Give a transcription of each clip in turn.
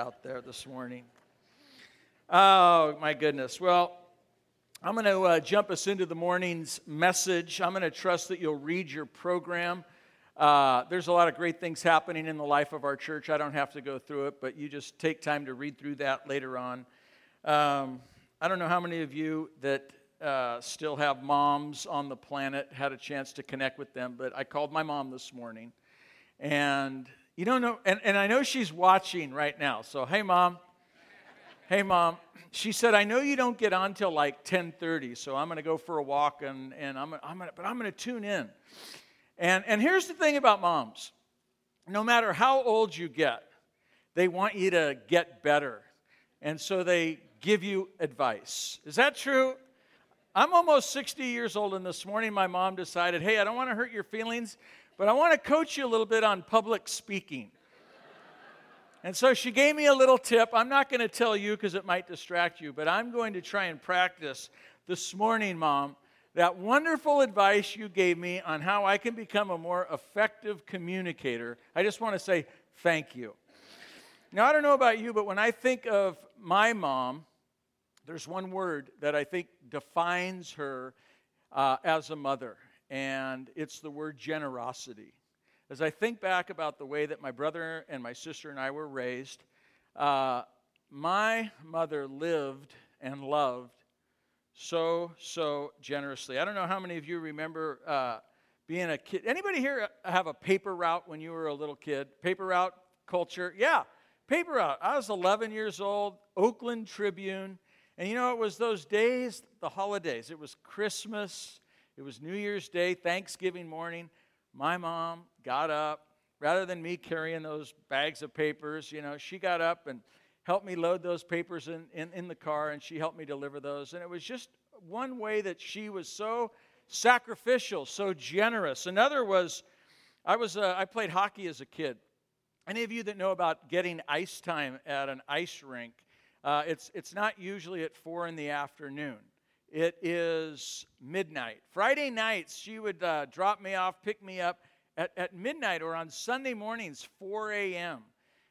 Out there this morning. Oh, my goodness. Well, I'm going to uh, jump us into the morning's message. I'm going to trust that you'll read your program. Uh, there's a lot of great things happening in the life of our church. I don't have to go through it, but you just take time to read through that later on. Um, I don't know how many of you that uh, still have moms on the planet had a chance to connect with them, but I called my mom this morning. And you don't know, and, and I know she's watching right now. So, hey, mom. hey, mom. She said, I know you don't get on till like 1030, so I'm going to go for a walk, and, and I'm, I'm gonna, but I'm going to tune in. And, and here's the thing about moms no matter how old you get, they want you to get better. And so they give you advice. Is that true? I'm almost 60 years old, and this morning my mom decided, hey, I don't want to hurt your feelings, but I want to coach you a little bit on public speaking. and so she gave me a little tip. I'm not going to tell you because it might distract you, but I'm going to try and practice this morning, mom, that wonderful advice you gave me on how I can become a more effective communicator. I just want to say thank you. Now, I don't know about you, but when I think of my mom, there's one word that I think defines her uh, as a mother, and it's the word generosity. As I think back about the way that my brother and my sister and I were raised, uh, my mother lived and loved so, so generously. I don't know how many of you remember uh, being a kid. Anybody here have a paper route when you were a little kid? Paper route culture? Yeah, paper route. I was 11 years old, Oakland Tribune. And you know, it was those days, the holidays. It was Christmas, it was New Year's Day, Thanksgiving morning. My mom got up, rather than me carrying those bags of papers, you know, she got up and helped me load those papers in, in, in the car and she helped me deliver those. And it was just one way that she was so sacrificial, so generous. Another was, I was uh, I played hockey as a kid. Any of you that know about getting ice time at an ice rink, uh, it's, it's not usually at 4 in the afternoon. It is midnight. Friday nights, she would uh, drop me off, pick me up at, at midnight, or on Sunday mornings, 4 a.m.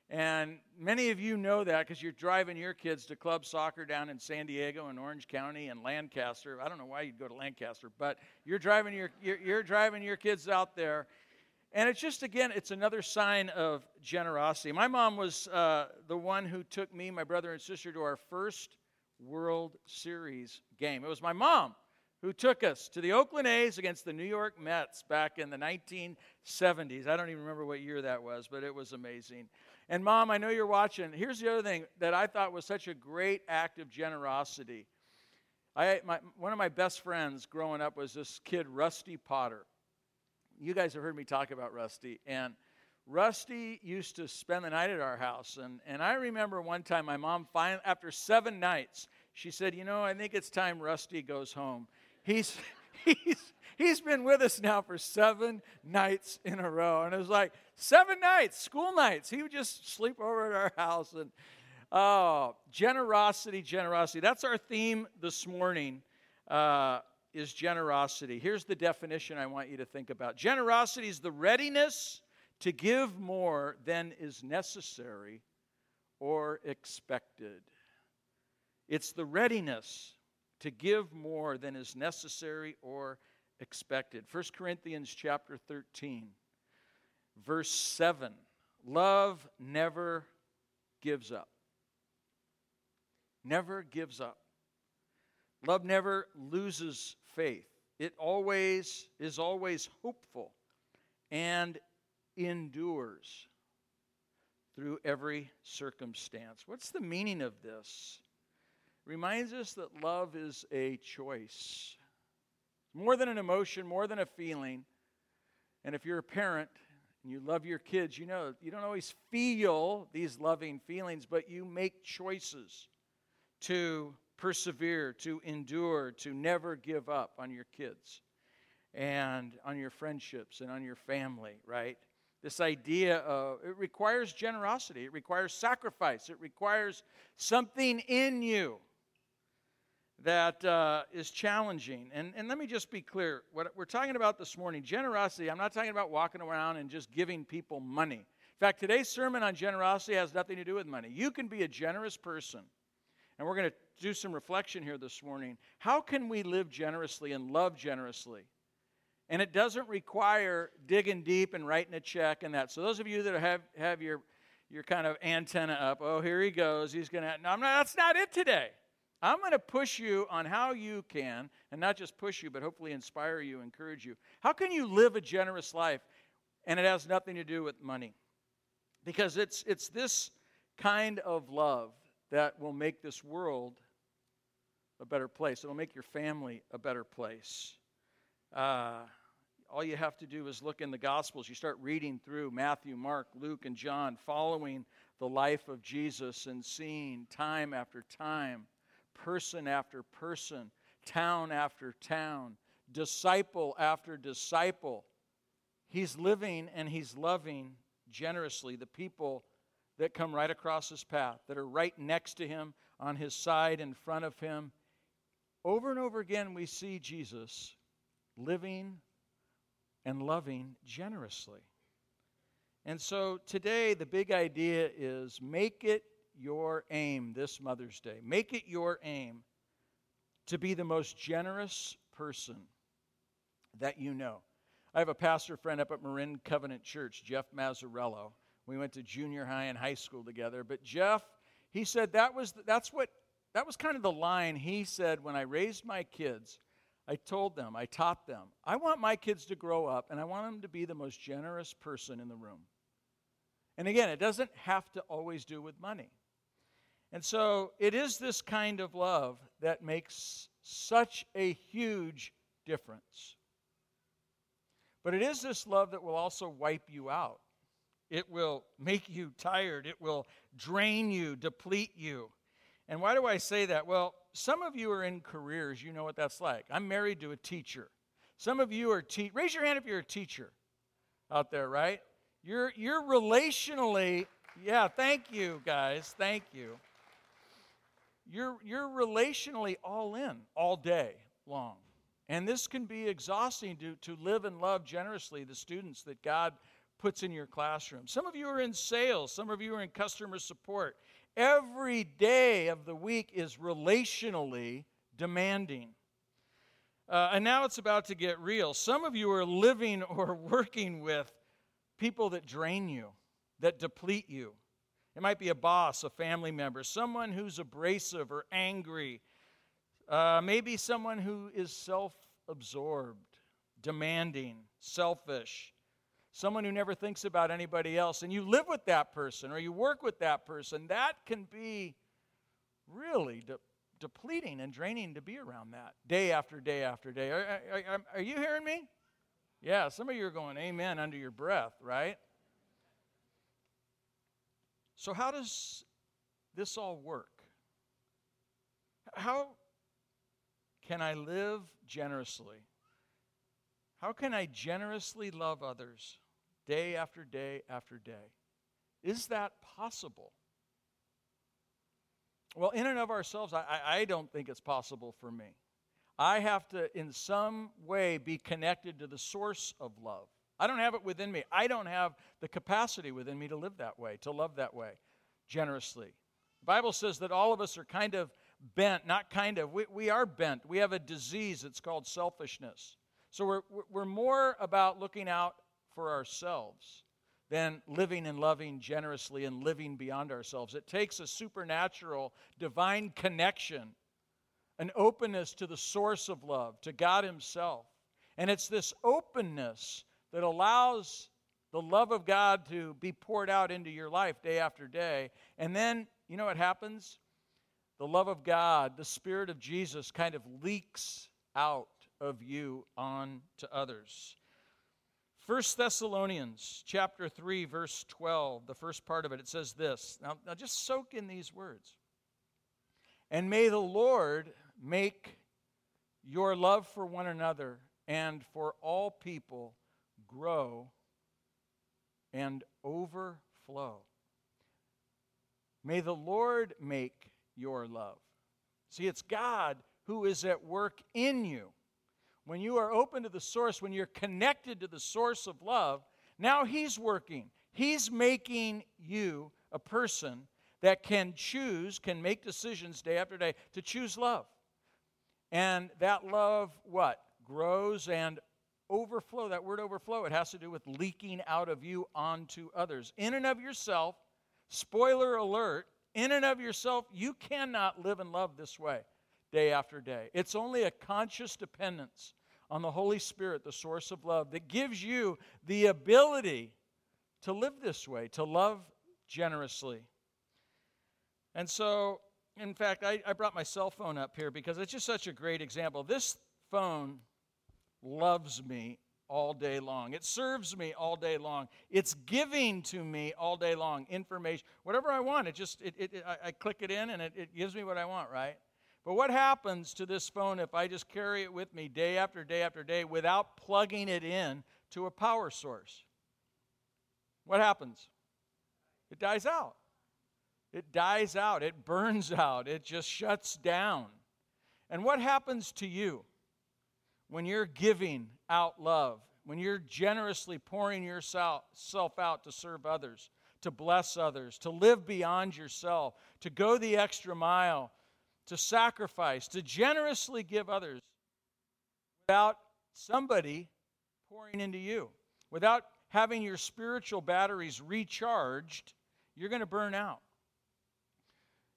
And many of you know that because you're driving your kids to club soccer down in San Diego and Orange County and Lancaster. I don't know why you'd go to Lancaster, but you're driving your, you're, you're driving your kids out there and it's just, again, it's another sign of generosity. My mom was uh, the one who took me, my brother, and sister to our first World Series game. It was my mom who took us to the Oakland A's against the New York Mets back in the 1970s. I don't even remember what year that was, but it was amazing. And, Mom, I know you're watching. Here's the other thing that I thought was such a great act of generosity. I, my, one of my best friends growing up was this kid, Rusty Potter you guys have heard me talk about Rusty. And Rusty used to spend the night at our house. And, and I remember one time my mom, finally, after seven nights, she said, You know, I think it's time Rusty goes home. He's, he's, he's been with us now for seven nights in a row. And it was like, seven nights, school nights. He would just sleep over at our house. And oh, generosity, generosity. That's our theme this morning. Uh, is generosity. Here's the definition I want you to think about generosity is the readiness to give more than is necessary or expected. It's the readiness to give more than is necessary or expected. 1 Corinthians chapter 13 verse 7 love never gives up. Never gives up. Love never loses faith. It always is always hopeful and endures through every circumstance. What's the meaning of this? reminds us that love is a choice. More than an emotion, more than a feeling. And if you're a parent, and you love your kids, you know you don't always feel these loving feelings, but you make choices to persevere, to endure, to never give up on your kids and on your friendships and on your family, right? This idea of it requires generosity, it requires sacrifice, it requires something in you that uh, is challenging. And, and let me just be clear what we're talking about this morning generosity, I'm not talking about walking around and just giving people money. In fact, today's sermon on generosity has nothing to do with money. You can be a generous person. And we're going to do some reflection here this morning. How can we live generously and love generously? And it doesn't require digging deep and writing a check and that. So those of you that have, have your, your kind of antenna up, oh, here he goes. He's going to. No, I'm not, that's not it today. I'm going to push you on how you can, and not just push you, but hopefully inspire you, encourage you. How can you live a generous life? And it has nothing to do with money. Because it's, it's this kind of love that will make this world a better place. It'll make your family a better place. Uh, all you have to do is look in the Gospels. You start reading through Matthew, Mark, Luke, and John, following the life of Jesus and seeing time after time, person after person, town after town, disciple after disciple. He's living and he's loving generously the people that come right across his path, that are right next to him, on his side, in front of him. Over and over again, we see Jesus living and loving generously. And so today, the big idea is make it your aim this Mother's Day. Make it your aim to be the most generous person that you know. I have a pastor friend up at Marin Covenant Church, Jeff Mazzarello. We went to junior high and high school together. But Jeff, he said that was that's what that was kind of the line he said when I raised my kids. I told them, I taught them, I want my kids to grow up and I want them to be the most generous person in the room. And again, it doesn't have to always do with money. And so it is this kind of love that makes such a huge difference. But it is this love that will also wipe you out. It will make you tired. It will drain you, deplete you. And why do I say that? Well, some of you are in careers, you know what that's like. I'm married to a teacher. Some of you are te- raise your hand if you're a teacher out there, right? You're you're relationally, yeah, thank you guys. Thank you. You're you're relationally all in all day long. And this can be exhausting to, to live and love generously the students that God puts in your classroom. Some of you are in sales, some of you are in customer support. Every day of the week is relationally demanding. Uh, and now it's about to get real. Some of you are living or working with people that drain you, that deplete you. It might be a boss, a family member, someone who's abrasive or angry, uh, maybe someone who is self absorbed, demanding, selfish someone who never thinks about anybody else, and you live with that person or you work with that person, that can be really de- depleting and draining to be around that day after day after day. Are, are, are, you hearing me? Yeah, some of you are going amen under your breath, right? So, how does this all work? How can I live generously? How can I generously love others day after day after day? Is that possible? Well, in and of ourselves, I, I don't think it's possible for me. I have to, in some way, be connected to the source of love. I don't have it within me. I don't have the capacity within me to live that way, to love that way generously. The Bible says that all of us are kind of bent, not kind of, we, we are bent. We have a disease, it's called selfishness. So we're, we're more about looking out for ourselves than living and loving generously and living beyond ourselves. It takes a supernatural, divine connection, an openness to the source of love, to God Himself. And it's this openness that allows the love of God to be poured out into your life day after day. And then, you know what happens? The love of God, the Spirit of Jesus kind of leaks out of you on to others. 1 Thessalonians chapter 3 verse 12, the first part of it, it says this. Now, now just soak in these words. And may the Lord make your love for one another and for all people grow and overflow. May the Lord make your love. See, it's God who is at work in you when you are open to the source, when you're connected to the source of love, now He's working. He's making you a person that can choose, can make decisions day after day to choose love. And that love, what? Grows and overflow. That word overflow, it has to do with leaking out of you onto others. In and of yourself, spoiler alert, in and of yourself, you cannot live and love this way day after day. It's only a conscious dependence on the Holy Spirit, the source of love, that gives you the ability to live this way, to love generously. And so, in fact, I, I, brought my cell phone up here because it's just such a great example. This phone loves me all day long. It serves me all day long. It's giving to me all day long information, whatever I want. It just it, it, I, I click it in and it, it gives me what I want, right? But what happens to this phone if I just carry it with me day after day after day without plugging it in to a power source? What happens? It dies out. It dies out. It burns out. It just shuts down. And what happens to you when you're giving out love, when you're generously pouring yourself out to serve others, to bless others, to live beyond yourself, to go the extra mile, to sacrifice, to generously give others without somebody pouring into you, without having your spiritual batteries recharged, you're going to burn out.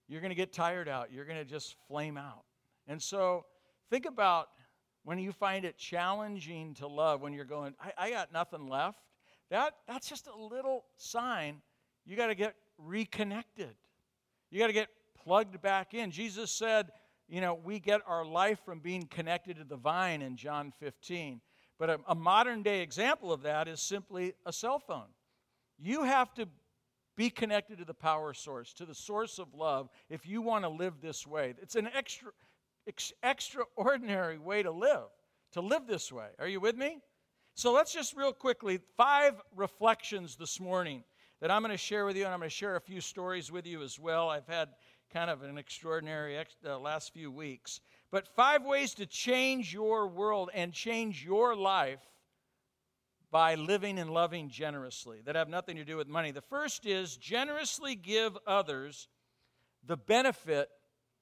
You're going to get tired out. You're going to just flame out. And so think about when you find it challenging to love, when you're going, I, I got nothing left. That, that's just a little sign you got to get reconnected. You got to get plugged back in. Jesus said, you know, we get our life from being connected to the vine in John 15. But a, a modern day example of that is simply a cell phone. You have to be connected to the power source, to the source of love, if you want to live this way. It's an extra, ex, extraordinary way to live, to live this way. Are you with me? So let's just real quickly, five reflections this morning that I'm going to share with you, and I'm going to share a few stories with you as well. I've had kind of an extraordinary ex- uh, last few weeks. But five ways to change your world and change your life by living and loving generously that have nothing to do with money. The first is generously give others the benefit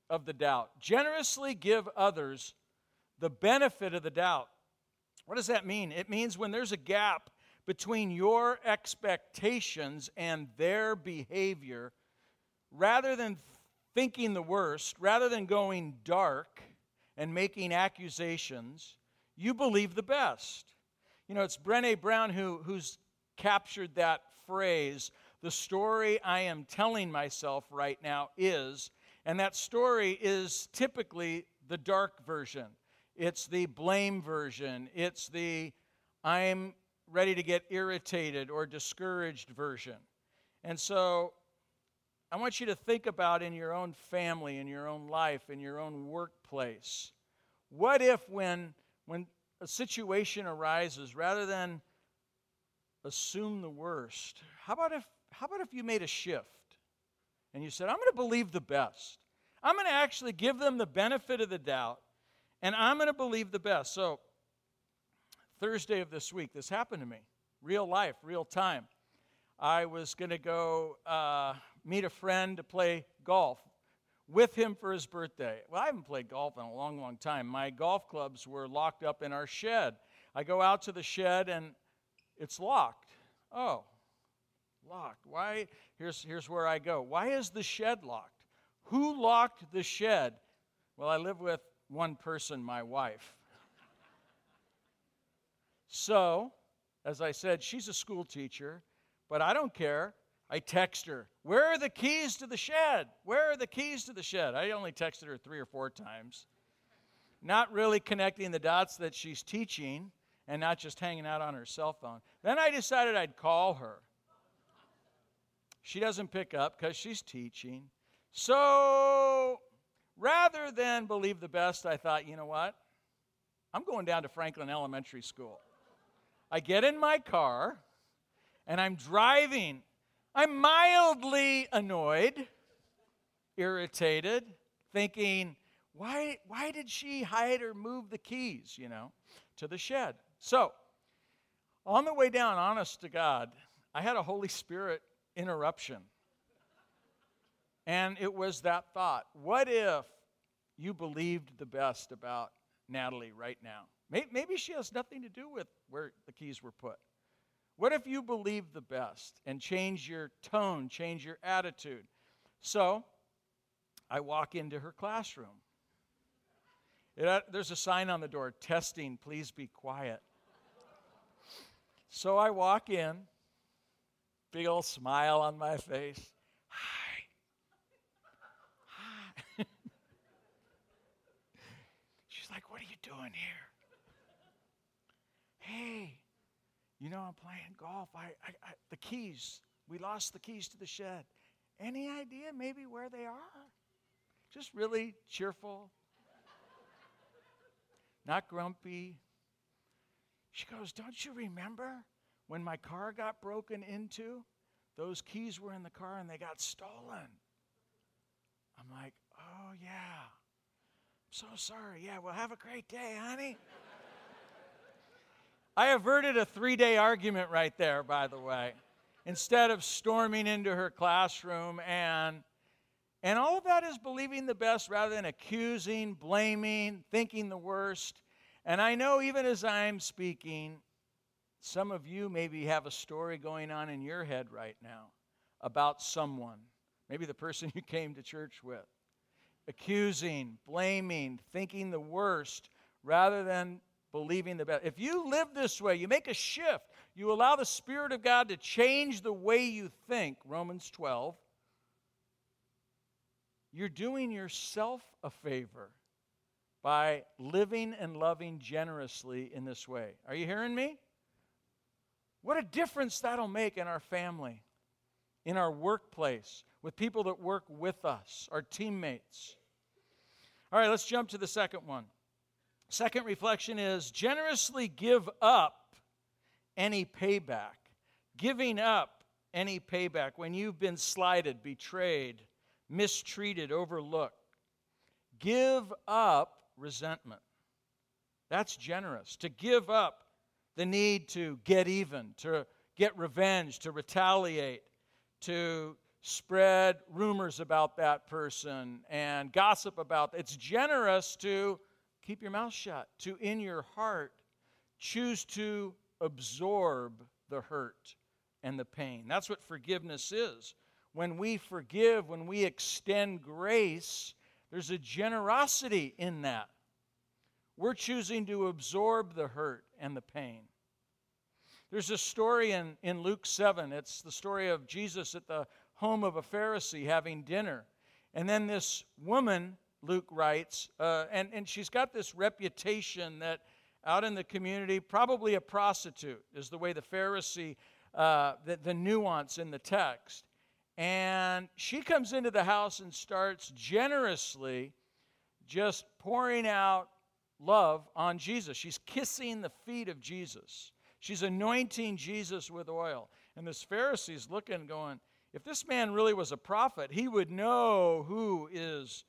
of the doubt. Generously give others the benefit of the doubt. What does that mean? It means when there's a gap between your expectations and their behavior, rather than thinking the worst, rather than going dark and making accusations, you believe the best. You know, it's Brene Brown who, who's captured that phrase the story I am telling myself right now is, and that story is typically the dark version. It's the blame version. It's the I'm ready to get irritated or discouraged version. And so I want you to think about in your own family, in your own life, in your own workplace. What if, when, when a situation arises, rather than assume the worst, how about if, how about if you made a shift and you said, I'm going to believe the best? I'm going to actually give them the benefit of the doubt, and I'm going to believe the best. So, Thursday of this week, this happened to me. Real life, real time. I was going to go uh, meet a friend to play golf with him for his birthday. Well, I haven't played golf in a long, long time. My golf clubs were locked up in our shed. I go out to the shed and it's locked. Oh, locked. Why? Here's, here's where I go. Why is the shed locked? Who locked the shed? Well, I live with one person, my wife. So, as I said, she's a school teacher, but I don't care. I text her, Where are the keys to the shed? Where are the keys to the shed? I only texted her three or four times. Not really connecting the dots that she's teaching and not just hanging out on her cell phone. Then I decided I'd call her. She doesn't pick up because she's teaching. So rather than believe the best, I thought, you know what? I'm going down to Franklin Elementary School. I get in my car and I'm driving. I'm mildly annoyed, irritated, thinking, why, why did she hide or move the keys, you know, to the shed? So, on the way down, honest to God, I had a Holy Spirit interruption. And it was that thought what if you believed the best about Natalie right now? Maybe she has nothing to do with where the keys were put. What if you believe the best and change your tone, change your attitude? So I walk into her classroom. It, uh, there's a sign on the door testing, please be quiet. So I walk in, big old smile on my face. Hi. Hi. She's like, What are you doing here? Hey, you know, I'm playing golf. I, I, I, the keys, we lost the keys to the shed. Any idea maybe where they are? Just really cheerful, not grumpy. She goes, Don't you remember when my car got broken into? Those keys were in the car and they got stolen. I'm like, Oh, yeah. I'm so sorry. Yeah, well, have a great day, honey. I averted a three day argument right there, by the way, instead of storming into her classroom. And, and all of that is believing the best rather than accusing, blaming, thinking the worst. And I know even as I'm speaking, some of you maybe have a story going on in your head right now about someone, maybe the person you came to church with, accusing, blaming, thinking the worst rather than believing the best. If you live this way, you make a shift, you allow the Spirit of God to change the way you think, Romans 12, you're doing yourself a favor by living and loving generously in this way. Are you hearing me? What a difference that'll make in our family, in our workplace, with people that work with us, our teammates. All right, let's jump to the second one. Second reflection is generously give up any payback. Giving up any payback when you've been slighted, betrayed, mistreated, overlooked. Give up resentment. That's generous. To give up the need to get even, to get revenge, to retaliate, to spread rumors about that person and gossip about it's generous to keep your mouth shut, to in your heart choose to absorb the hurt and the pain. That's what forgiveness is. When we forgive, when we extend grace, there's a generosity in that. We're choosing to absorb the hurt and the pain. There's a story in, in Luke 7. It's the story of Jesus at the home of a Pharisee having dinner. And then this woman Luke writes. Uh, and, and she's got this reputation that out in the community, probably a prostitute, is the way the Pharisee, uh, the, the nuance in the text. And she comes into the house and starts generously just pouring out love on Jesus. She's kissing the feet of Jesus. She's anointing Jesus with oil. And this Pharisee's looking, going, if this man really was a prophet, he would know who is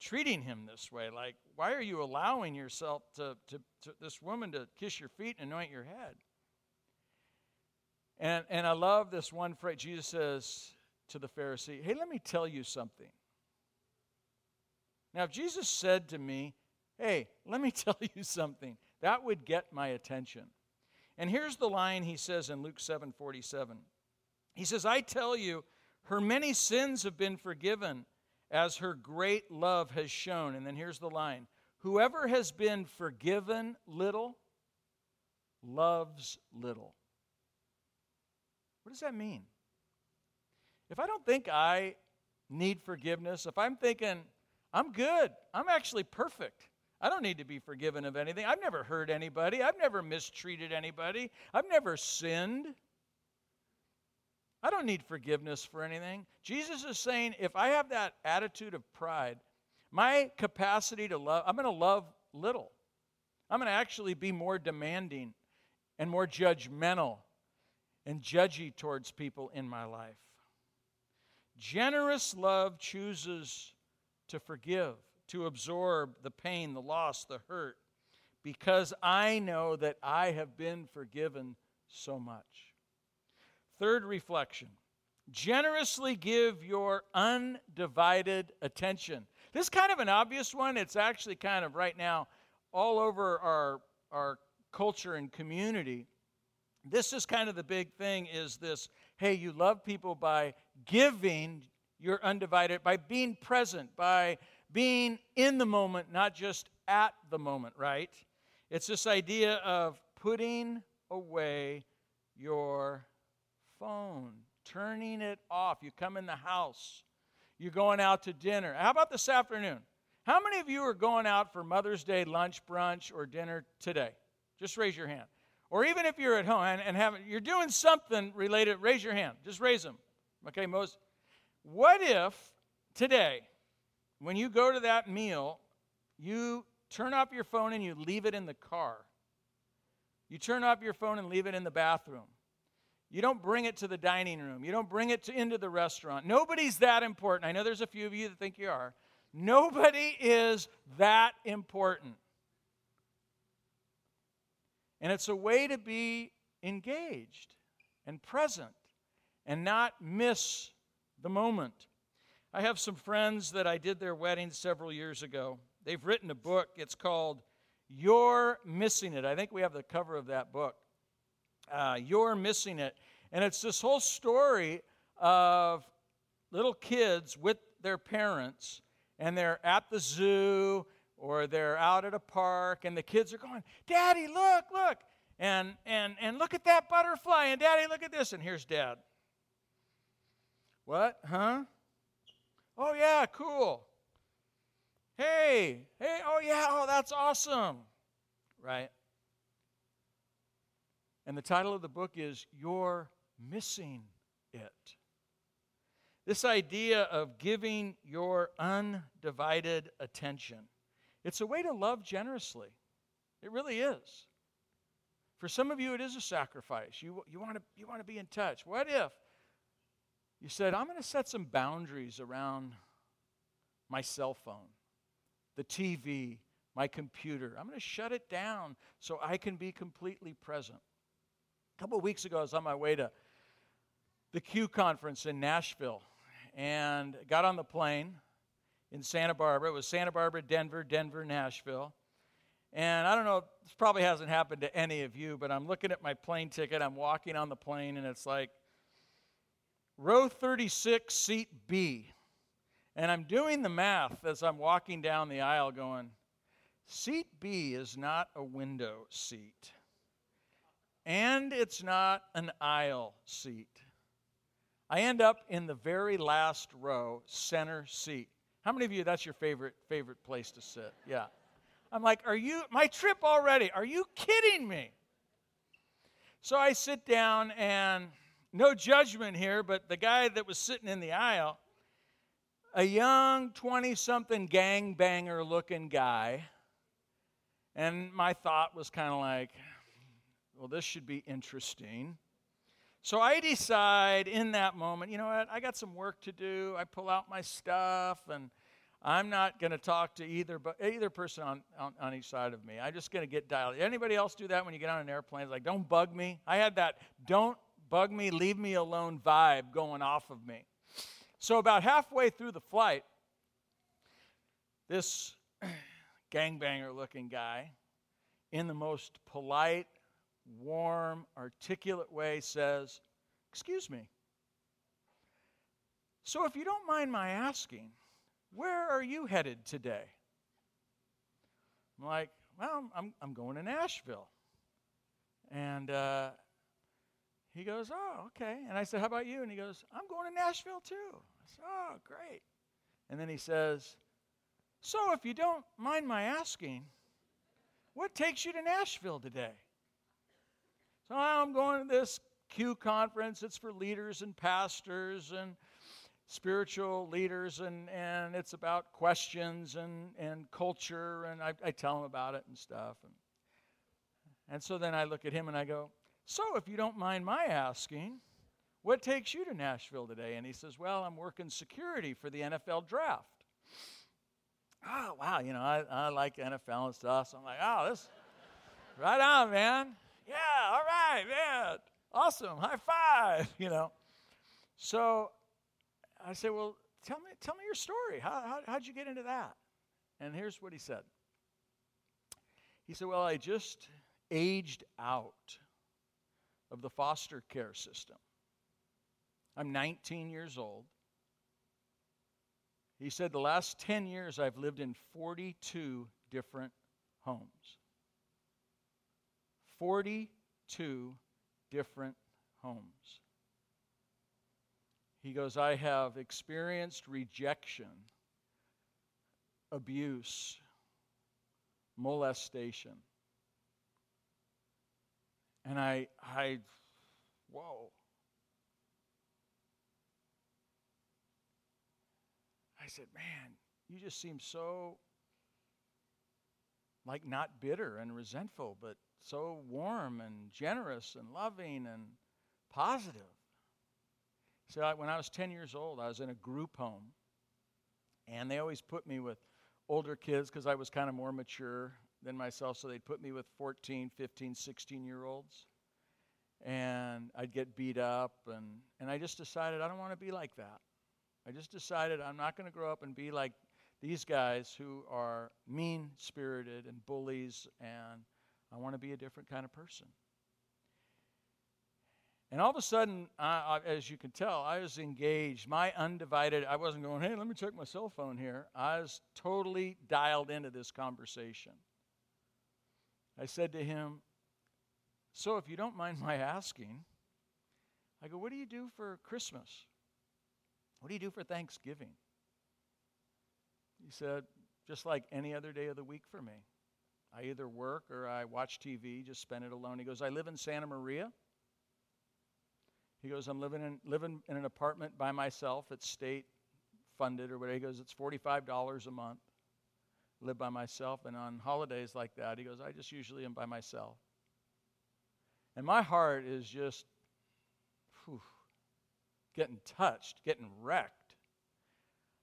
treating him this way. Like, why are you allowing yourself to, to, to this woman to kiss your feet and anoint your head? And, and I love this one phrase. Jesus says to the Pharisee, Hey, let me tell you something. Now, if Jesus said to me, Hey, let me tell you something, that would get my attention. And here's the line he says in Luke 7 47. He says, I tell you, her many sins have been forgiven as her great love has shown. And then here's the line Whoever has been forgiven little loves little. What does that mean? If I don't think I need forgiveness, if I'm thinking, I'm good, I'm actually perfect, I don't need to be forgiven of anything. I've never hurt anybody. I've never mistreated anybody. I've never sinned. I don't need forgiveness for anything. Jesus is saying if I have that attitude of pride, my capacity to love, I'm going to love little. I'm going to actually be more demanding and more judgmental and judgy towards people in my life. Generous love chooses to forgive to absorb the pain, the loss, the hurt, because I know that I have been forgiven so much. Third reflection generously give your undivided attention. This is kind of an obvious one. It's actually kind of right now all over our, our culture and community. This is kind of the big thing is this hey, you love people by giving your undivided, by being present, by being in the moment, not just at the moment, right? It's this idea of putting away your phone, turning it off. You come in the house, you're going out to dinner. How about this afternoon? How many of you are going out for Mother's Day lunch, brunch, or dinner today? Just raise your hand. Or even if you're at home and, and you're doing something related, raise your hand. Just raise them. Okay, most. What if today when you go to that meal, you turn off your phone and you leave it in the car. You turn off your phone and leave it in the bathroom. You don't bring it to the dining room. You don't bring it to, into the restaurant. Nobody's that important. I know there's a few of you that think you are. Nobody is that important. And it's a way to be engaged and present and not miss the moment. I have some friends that I did their wedding several years ago. They've written a book. It's called You're Missing It. I think we have the cover of that book. Uh, You're Missing It. And it's this whole story of little kids with their parents, and they're at the zoo or they're out at a park, and the kids are going, Daddy, look, look. And, and, and look at that butterfly, and Daddy, look at this. And here's Dad. What? Huh? Oh, yeah, cool. Hey, hey, oh, yeah, oh, that's awesome. Right? And the title of the book is You're Missing It. This idea of giving your undivided attention. It's a way to love generously. It really is. For some of you, it is a sacrifice. You, you, want to, you want to be in touch. What if you said, I'm going to set some boundaries around my cell phone, the TV, my computer. I'm going to shut it down so I can be completely present. A couple of weeks ago, I was on my way to the Q conference in Nashville and got on the plane in Santa Barbara. It was Santa Barbara, Denver, Denver, Nashville. And I don't know, this probably hasn't happened to any of you, but I'm looking at my plane ticket. I'm walking on the plane, and it's like row 36, seat B. And I'm doing the math as I'm walking down the aisle going, seat B is not a window seat. And it's not an aisle seat. I end up in the very last row, center seat. How many of you that's your favorite favorite place to sit? Yeah. I'm like, "Are you my trip already? Are you kidding me?" So I sit down and no judgment here, but the guy that was sitting in the aisle, a young 20 something gangbanger looking guy. And my thought was kind of like, well, this should be interesting. So I decide in that moment, you know what, I got some work to do. I pull out my stuff and I'm not going to talk to either but either person on, on, on each side of me. I'm just going to get dialed. Anybody else do that when you get on an airplane? It's like, don't bug me. I had that don't bug me, leave me alone vibe going off of me. So, about halfway through the flight, this gangbanger looking guy, in the most polite, warm, articulate way, says, Excuse me. So, if you don't mind my asking, where are you headed today? I'm like, Well, I'm, I'm going to Nashville. And uh, he goes, Oh, okay. And I said, How about you? And he goes, I'm going to Nashville too. I said, Oh, great. And then he says, So, if you don't mind my asking, what takes you to Nashville today? So, I'm going to this Q conference. It's for leaders and pastors and spiritual leaders, and, and it's about questions and, and culture, and I, I tell them about it and stuff. And, and so then I look at him and I go, So, if you don't mind my asking, what takes you to Nashville today? And he says, Well, I'm working security for the NFL draft oh, wow, you know, I, I like NFL and stuff. So I'm like, oh, this, right on, man. Yeah, all right, man. Awesome. High five, you know. So I said, well, tell me, tell me your story. How, how, how'd you get into that? And here's what he said. He said, well, I just aged out of the foster care system. I'm 19 years old. He said, The last 10 years I've lived in 42 different homes. 42 different homes. He goes, I have experienced rejection, abuse, molestation. And I, I, whoa. I said, Man, you just seem so like not bitter and resentful, but so warm and generous and loving and positive. So I, when I was 10 years old, I was in a group home, and they always put me with older kids because I was kind of more mature than myself, so they'd put me with 14, 15, 16 year olds. And I'd get beat up, and, and I just decided I don't want to be like that. I just decided I'm not going to grow up and be like these guys who are mean spirited and bullies, and I want to be a different kind of person. And all of a sudden, I, I, as you can tell, I was engaged. My undivided, I wasn't going, hey, let me check my cell phone here. I was totally dialed into this conversation. I said to him, So if you don't mind my asking, I go, what do you do for Christmas? What do you do for Thanksgiving? He said, Just like any other day of the week for me. I either work or I watch TV, just spend it alone. He goes, I live in Santa Maria. He goes, I'm living in, living in an apartment by myself. It's state funded or whatever. He goes, it's $45 a month. Live by myself. And on holidays like that, he goes, I just usually am by myself. And my heart is just, whew, getting touched, getting wrecked.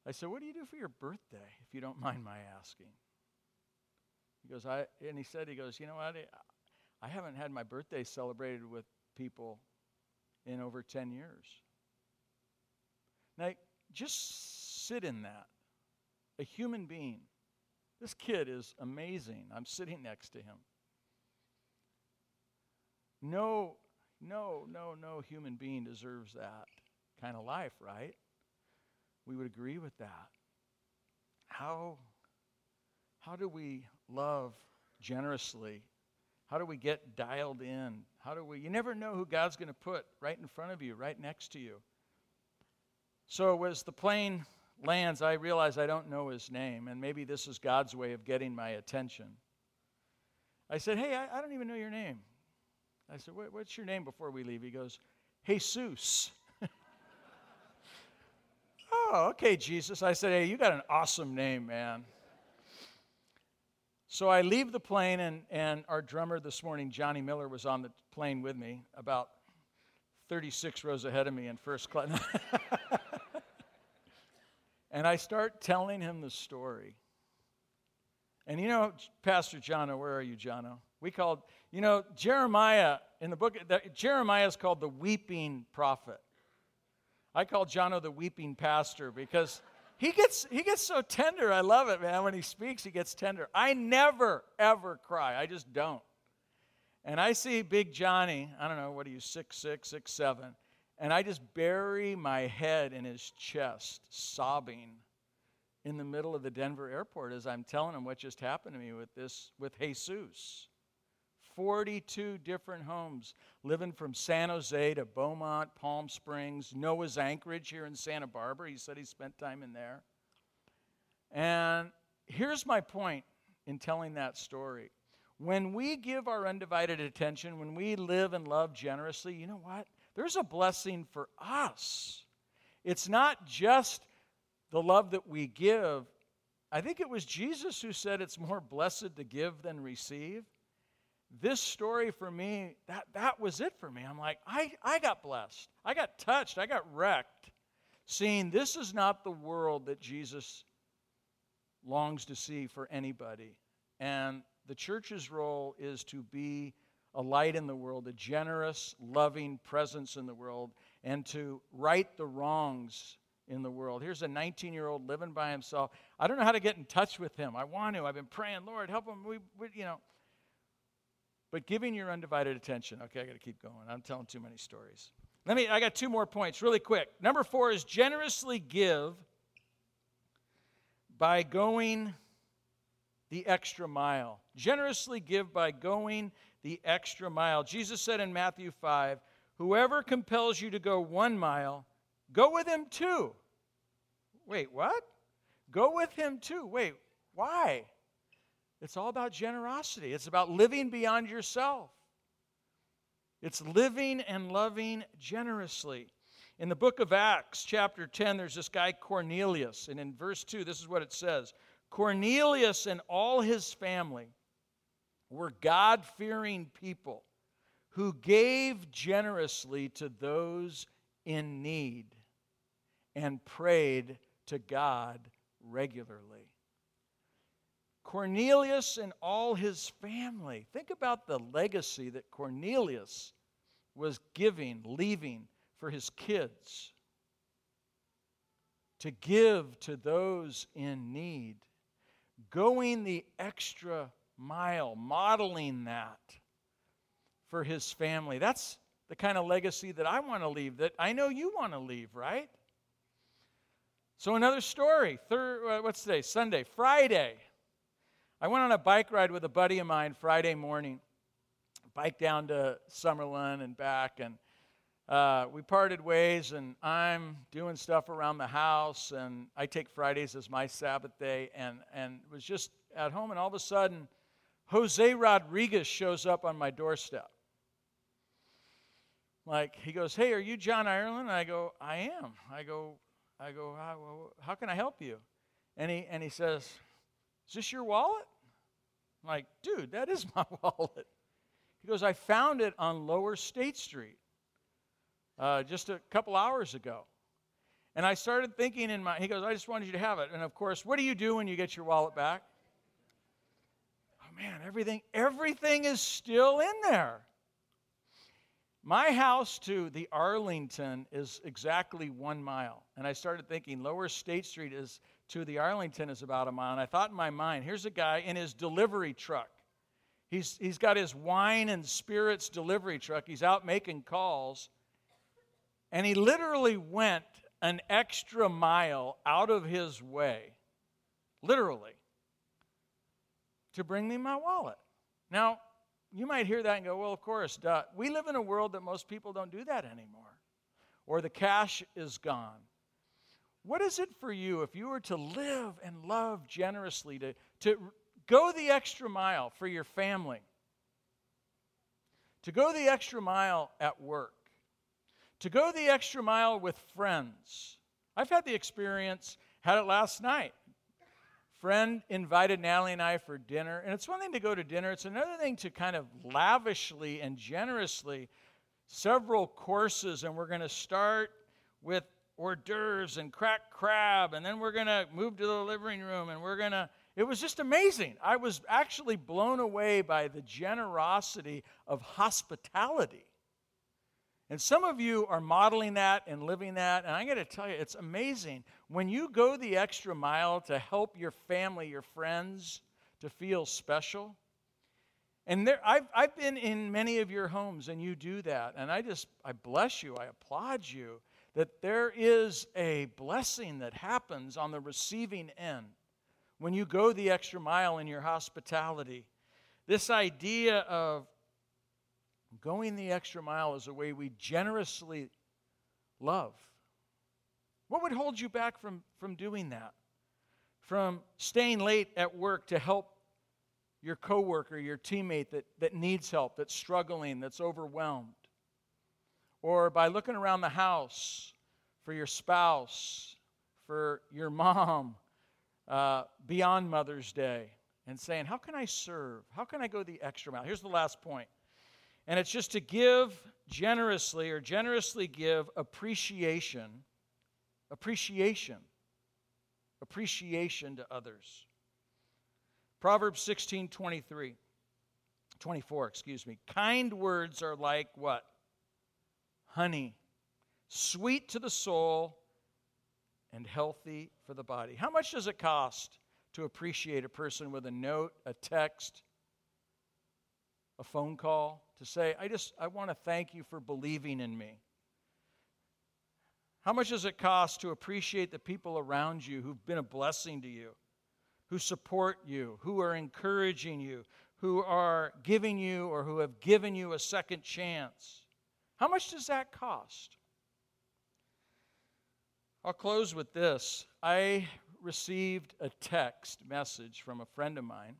I said, What do you do for your birthday, if you don't mind my asking? He goes, I, and he said, he goes, you know what? I haven't had my birthday celebrated with people in over 10 years. Now, just sit in that. A human being. This kid is amazing. I'm sitting next to him. No, no, no, no human being deserves that kind of life, right? We would agree with that. How, how do we love generously? How do we get dialed in? How do we, you never know who God's going to put right in front of you, right next to you. So as the plane lands, I realize I don't know his name, and maybe this is God's way of getting my attention. I said, Hey, I, I don't even know your name. I said, what, What's your name before we leave? He goes, Jesus. Oh, okay, Jesus. I said, Hey, you got an awesome name, man. So I leave the plane, and, and our drummer this morning, Johnny Miller, was on the plane with me, about 36 rows ahead of me in first class. and I start telling him the story. And you know, Pastor Jono, where are you, Jono? We called, you know, Jeremiah, in the book, Jeremiah is called the weeping prophet. I call Jono the weeping pastor because he gets, he gets so tender. I love it, man. When he speaks, he gets tender. I never, ever cry. I just don't. And I see Big Johnny, I don't know, what are you, six, six, six, seven, and I just bury my head in his chest, sobbing in the middle of the Denver airport as I'm telling him what just happened to me with this, with Jesus. 42 different homes, living from San Jose to Beaumont, Palm Springs, Noah's Anchorage here in Santa Barbara. He said he spent time in there. And here's my point in telling that story. When we give our undivided attention, when we live and love generously, you know what? There's a blessing for us. It's not just the love that we give. I think it was Jesus who said it's more blessed to give than receive. This story for me, that, that was it for me. I'm like, I, I got blessed. I got touched. I got wrecked. Seeing this is not the world that Jesus longs to see for anybody. And the church's role is to be a light in the world, a generous, loving presence in the world, and to right the wrongs in the world. Here's a 19 year old living by himself. I don't know how to get in touch with him. I want to. I've been praying, Lord, help him. We, we you know. But giving your undivided attention. Okay, I got to keep going. I'm telling too many stories. Let me. I got two more points, really quick. Number four is generously give by going the extra mile. Generously give by going the extra mile. Jesus said in Matthew 5 Whoever compels you to go one mile, go with him two. Wait, what? Go with him too. Wait, why? It's all about generosity, it's about living beyond yourself. It's living and loving generously. In the book of Acts, chapter 10, there's this guy Cornelius. And in verse 2, this is what it says Cornelius and all his family were God fearing people who gave generously to those in need and prayed to God regularly. Cornelius and all his family. Think about the legacy that Cornelius was giving, leaving for his kids to give to those in need going the extra mile, modeling that for his family. That's the kind of legacy that I want to leave, that I know you want to leave, right? So, another story. Third, uh, what's today? Sunday. Friday. I went on a bike ride with a buddy of mine Friday morning. Bike down to Summerland and back, and uh, we parted ways, and I'm doing stuff around the house, and I take Fridays as my Sabbath day, and, and was just at home, and all of a sudden, Jose Rodriguez shows up on my doorstep. Like, he goes, Hey, are you John Ireland? And I go, I am. I go, I go, how, how can I help you? And he, and he says, Is this your wallet? I'm like, dude, that is my wallet. He goes, I found it on Lower State Street uh, just a couple hours ago. And I started thinking in my, he goes, I just wanted you to have it. And of course, what do you do when you get your wallet back? Oh man, everything, everything is still in there. My house to the Arlington is exactly one mile. And I started thinking Lower State Street is to the Arlington is about a mile. And I thought in my mind, here's a guy in his delivery truck. He's, he's got his wine and spirits delivery truck. He's out making calls. And he literally went an extra mile out of his way, literally, to bring me my wallet. Now, you might hear that and go, well, of course, duh. we live in a world that most people don't do that anymore, or the cash is gone. What is it for you if you were to live and love generously, to, to go the extra mile for your family, to go the extra mile at work? to go the extra mile with friends. I've had the experience, had it last night. Friend invited Natalie and I for dinner, and it's one thing to go to dinner, it's another thing to kind of lavishly and generously several courses, and we're going to start with hors d'oeuvres and cracked crab, and then we're going to move to the living room, and we're going to. It was just amazing. I was actually blown away by the generosity of hospitality and some of you are modeling that and living that. And I'm going to tell you, it's amazing. When you go the extra mile to help your family, your friends, to feel special. And there, I've, I've been in many of your homes, and you do that. And I just, I bless you, I applaud you that there is a blessing that happens on the receiving end when you go the extra mile in your hospitality. This idea of Going the extra mile is a way we generously love. What would hold you back from, from doing that? from staying late at work to help your coworker, your teammate that, that needs help, that's struggling, that's overwhelmed. Or by looking around the house for your spouse, for your mom, uh, beyond Mother's Day, and saying, How can I serve? How can I go the extra mile? Here's the last point. And it's just to give generously or generously give appreciation, appreciation, appreciation to others. Proverbs 16 23, 24, excuse me. Kind words are like what? Honey, sweet to the soul and healthy for the body. How much does it cost to appreciate a person with a note, a text, a phone call, to say, I just I want to thank you for believing in me? How much does it cost to appreciate the people around you who've been a blessing to you? who support you, who are encouraging you, who are giving you or who have given you a second chance. How much does that cost? I'll close with this. I received a text message from a friend of mine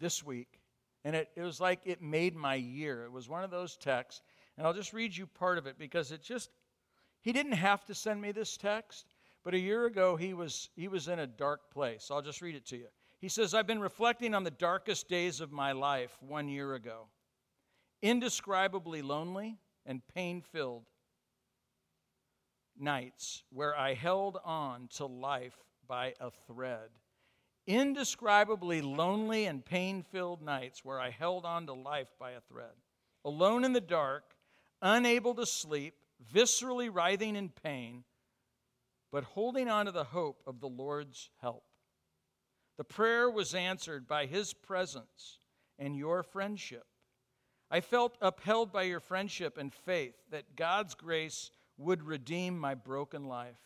this week, and it, it was like it made my year. It was one of those texts, and I'll just read you part of it because it just, he didn't have to send me this text, but a year ago, he was, he was in a dark place. I'll just read it to you. He says, I've been reflecting on the darkest days of my life one year ago. Indescribably lonely and pain filled nights where I held on to life by a thread. Indescribably lonely and pain filled nights where I held on to life by a thread. Alone in the dark, unable to sleep, viscerally writhing in pain but holding on to the hope of the Lord's help. The prayer was answered by His presence and your friendship. I felt upheld by your friendship and faith that God's grace would redeem my broken life.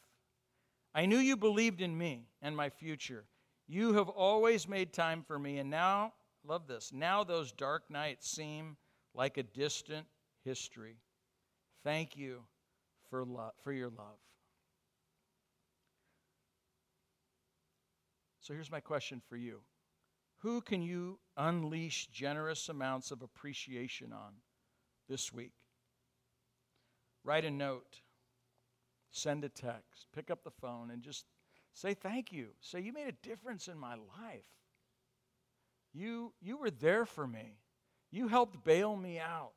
I knew you believed in me and my future. You have always made time for me, and now, love this, now those dark nights seem like a distant history. Thank you for, love, for your love. So here's my question for you Who can you unleash generous amounts of appreciation on this week? Write a note, send a text, pick up the phone, and just say thank you. Say, You made a difference in my life. You, you were there for me. You helped bail me out.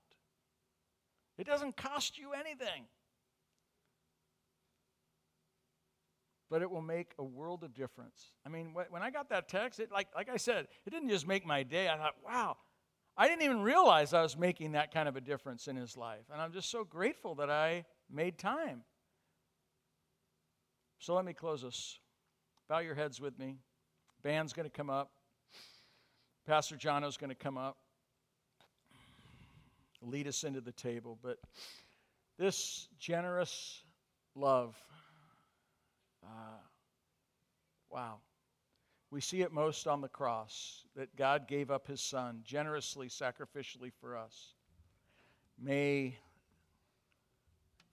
It doesn't cost you anything. But it will make a world of difference. I mean, when I got that text, it like like I said, it didn't just make my day. I thought, wow, I didn't even realize I was making that kind of a difference in his life, and I'm just so grateful that I made time. So let me close us. Bow your heads with me. Band's going to come up. Pastor Jono's going to come up, lead us into the table. But this generous love uh, wow. We see it most on the cross that God gave up his son generously, sacrificially for us. May,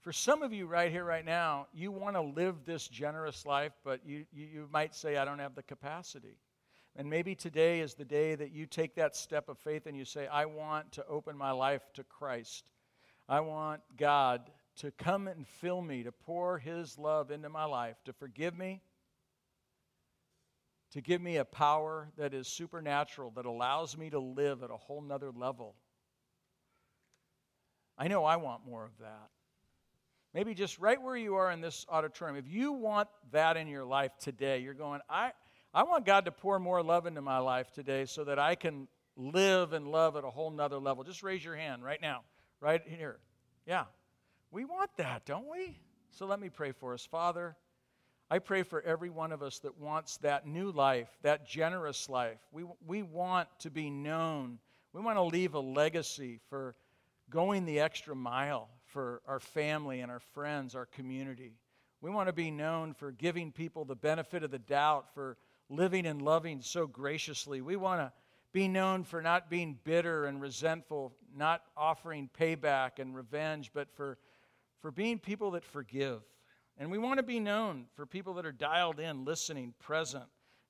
for some of you right here, right now, you want to live this generous life, but you, you, you might say, I don't have the capacity. And maybe today is the day that you take that step of faith and you say, I want to open my life to Christ. I want God to come and fill me, to pour His love into my life, to forgive me, to give me a power that is supernatural, that allows me to live at a whole nother level. I know I want more of that. Maybe just right where you are in this auditorium, if you want that in your life today, you're going, I, I want God to pour more love into my life today so that I can live and love at a whole nother level. Just raise your hand right now, right here. Yeah, we want that, don't we? So let me pray for us. Father, I pray for every one of us that wants that new life, that generous life. We, we want to be known. We want to leave a legacy for going the extra mile for our family and our friends, our community. We want to be known for giving people the benefit of the doubt, for living and loving so graciously. We want to be known for not being bitter and resentful, not offering payback and revenge, but for for being people that forgive And we want to be known for people that are dialed in, listening, present,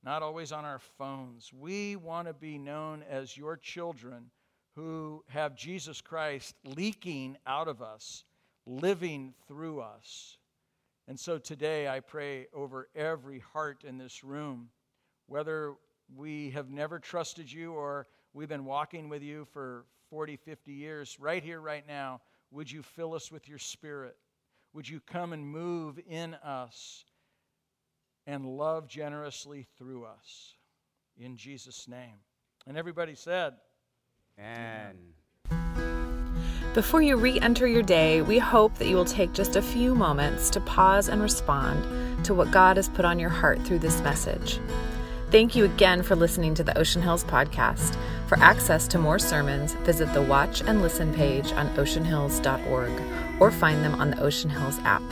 not always on our phones. We want to be known as your children who have Jesus Christ leaking out of us, living through us. And so today I pray over every heart in this room, whether we have never trusted you or we've been walking with you for 40, 50 years, right here, right now, would you fill us with your spirit? Would you come and move in us and love generously through us? In Jesus' name. And everybody said, Amen. Before you re enter your day, we hope that you will take just a few moments to pause and respond to what God has put on your heart through this message. Thank you again for listening to the Ocean Hills podcast. For access to more sermons, visit the Watch and Listen page on oceanhills.org or find them on the Ocean Hills app.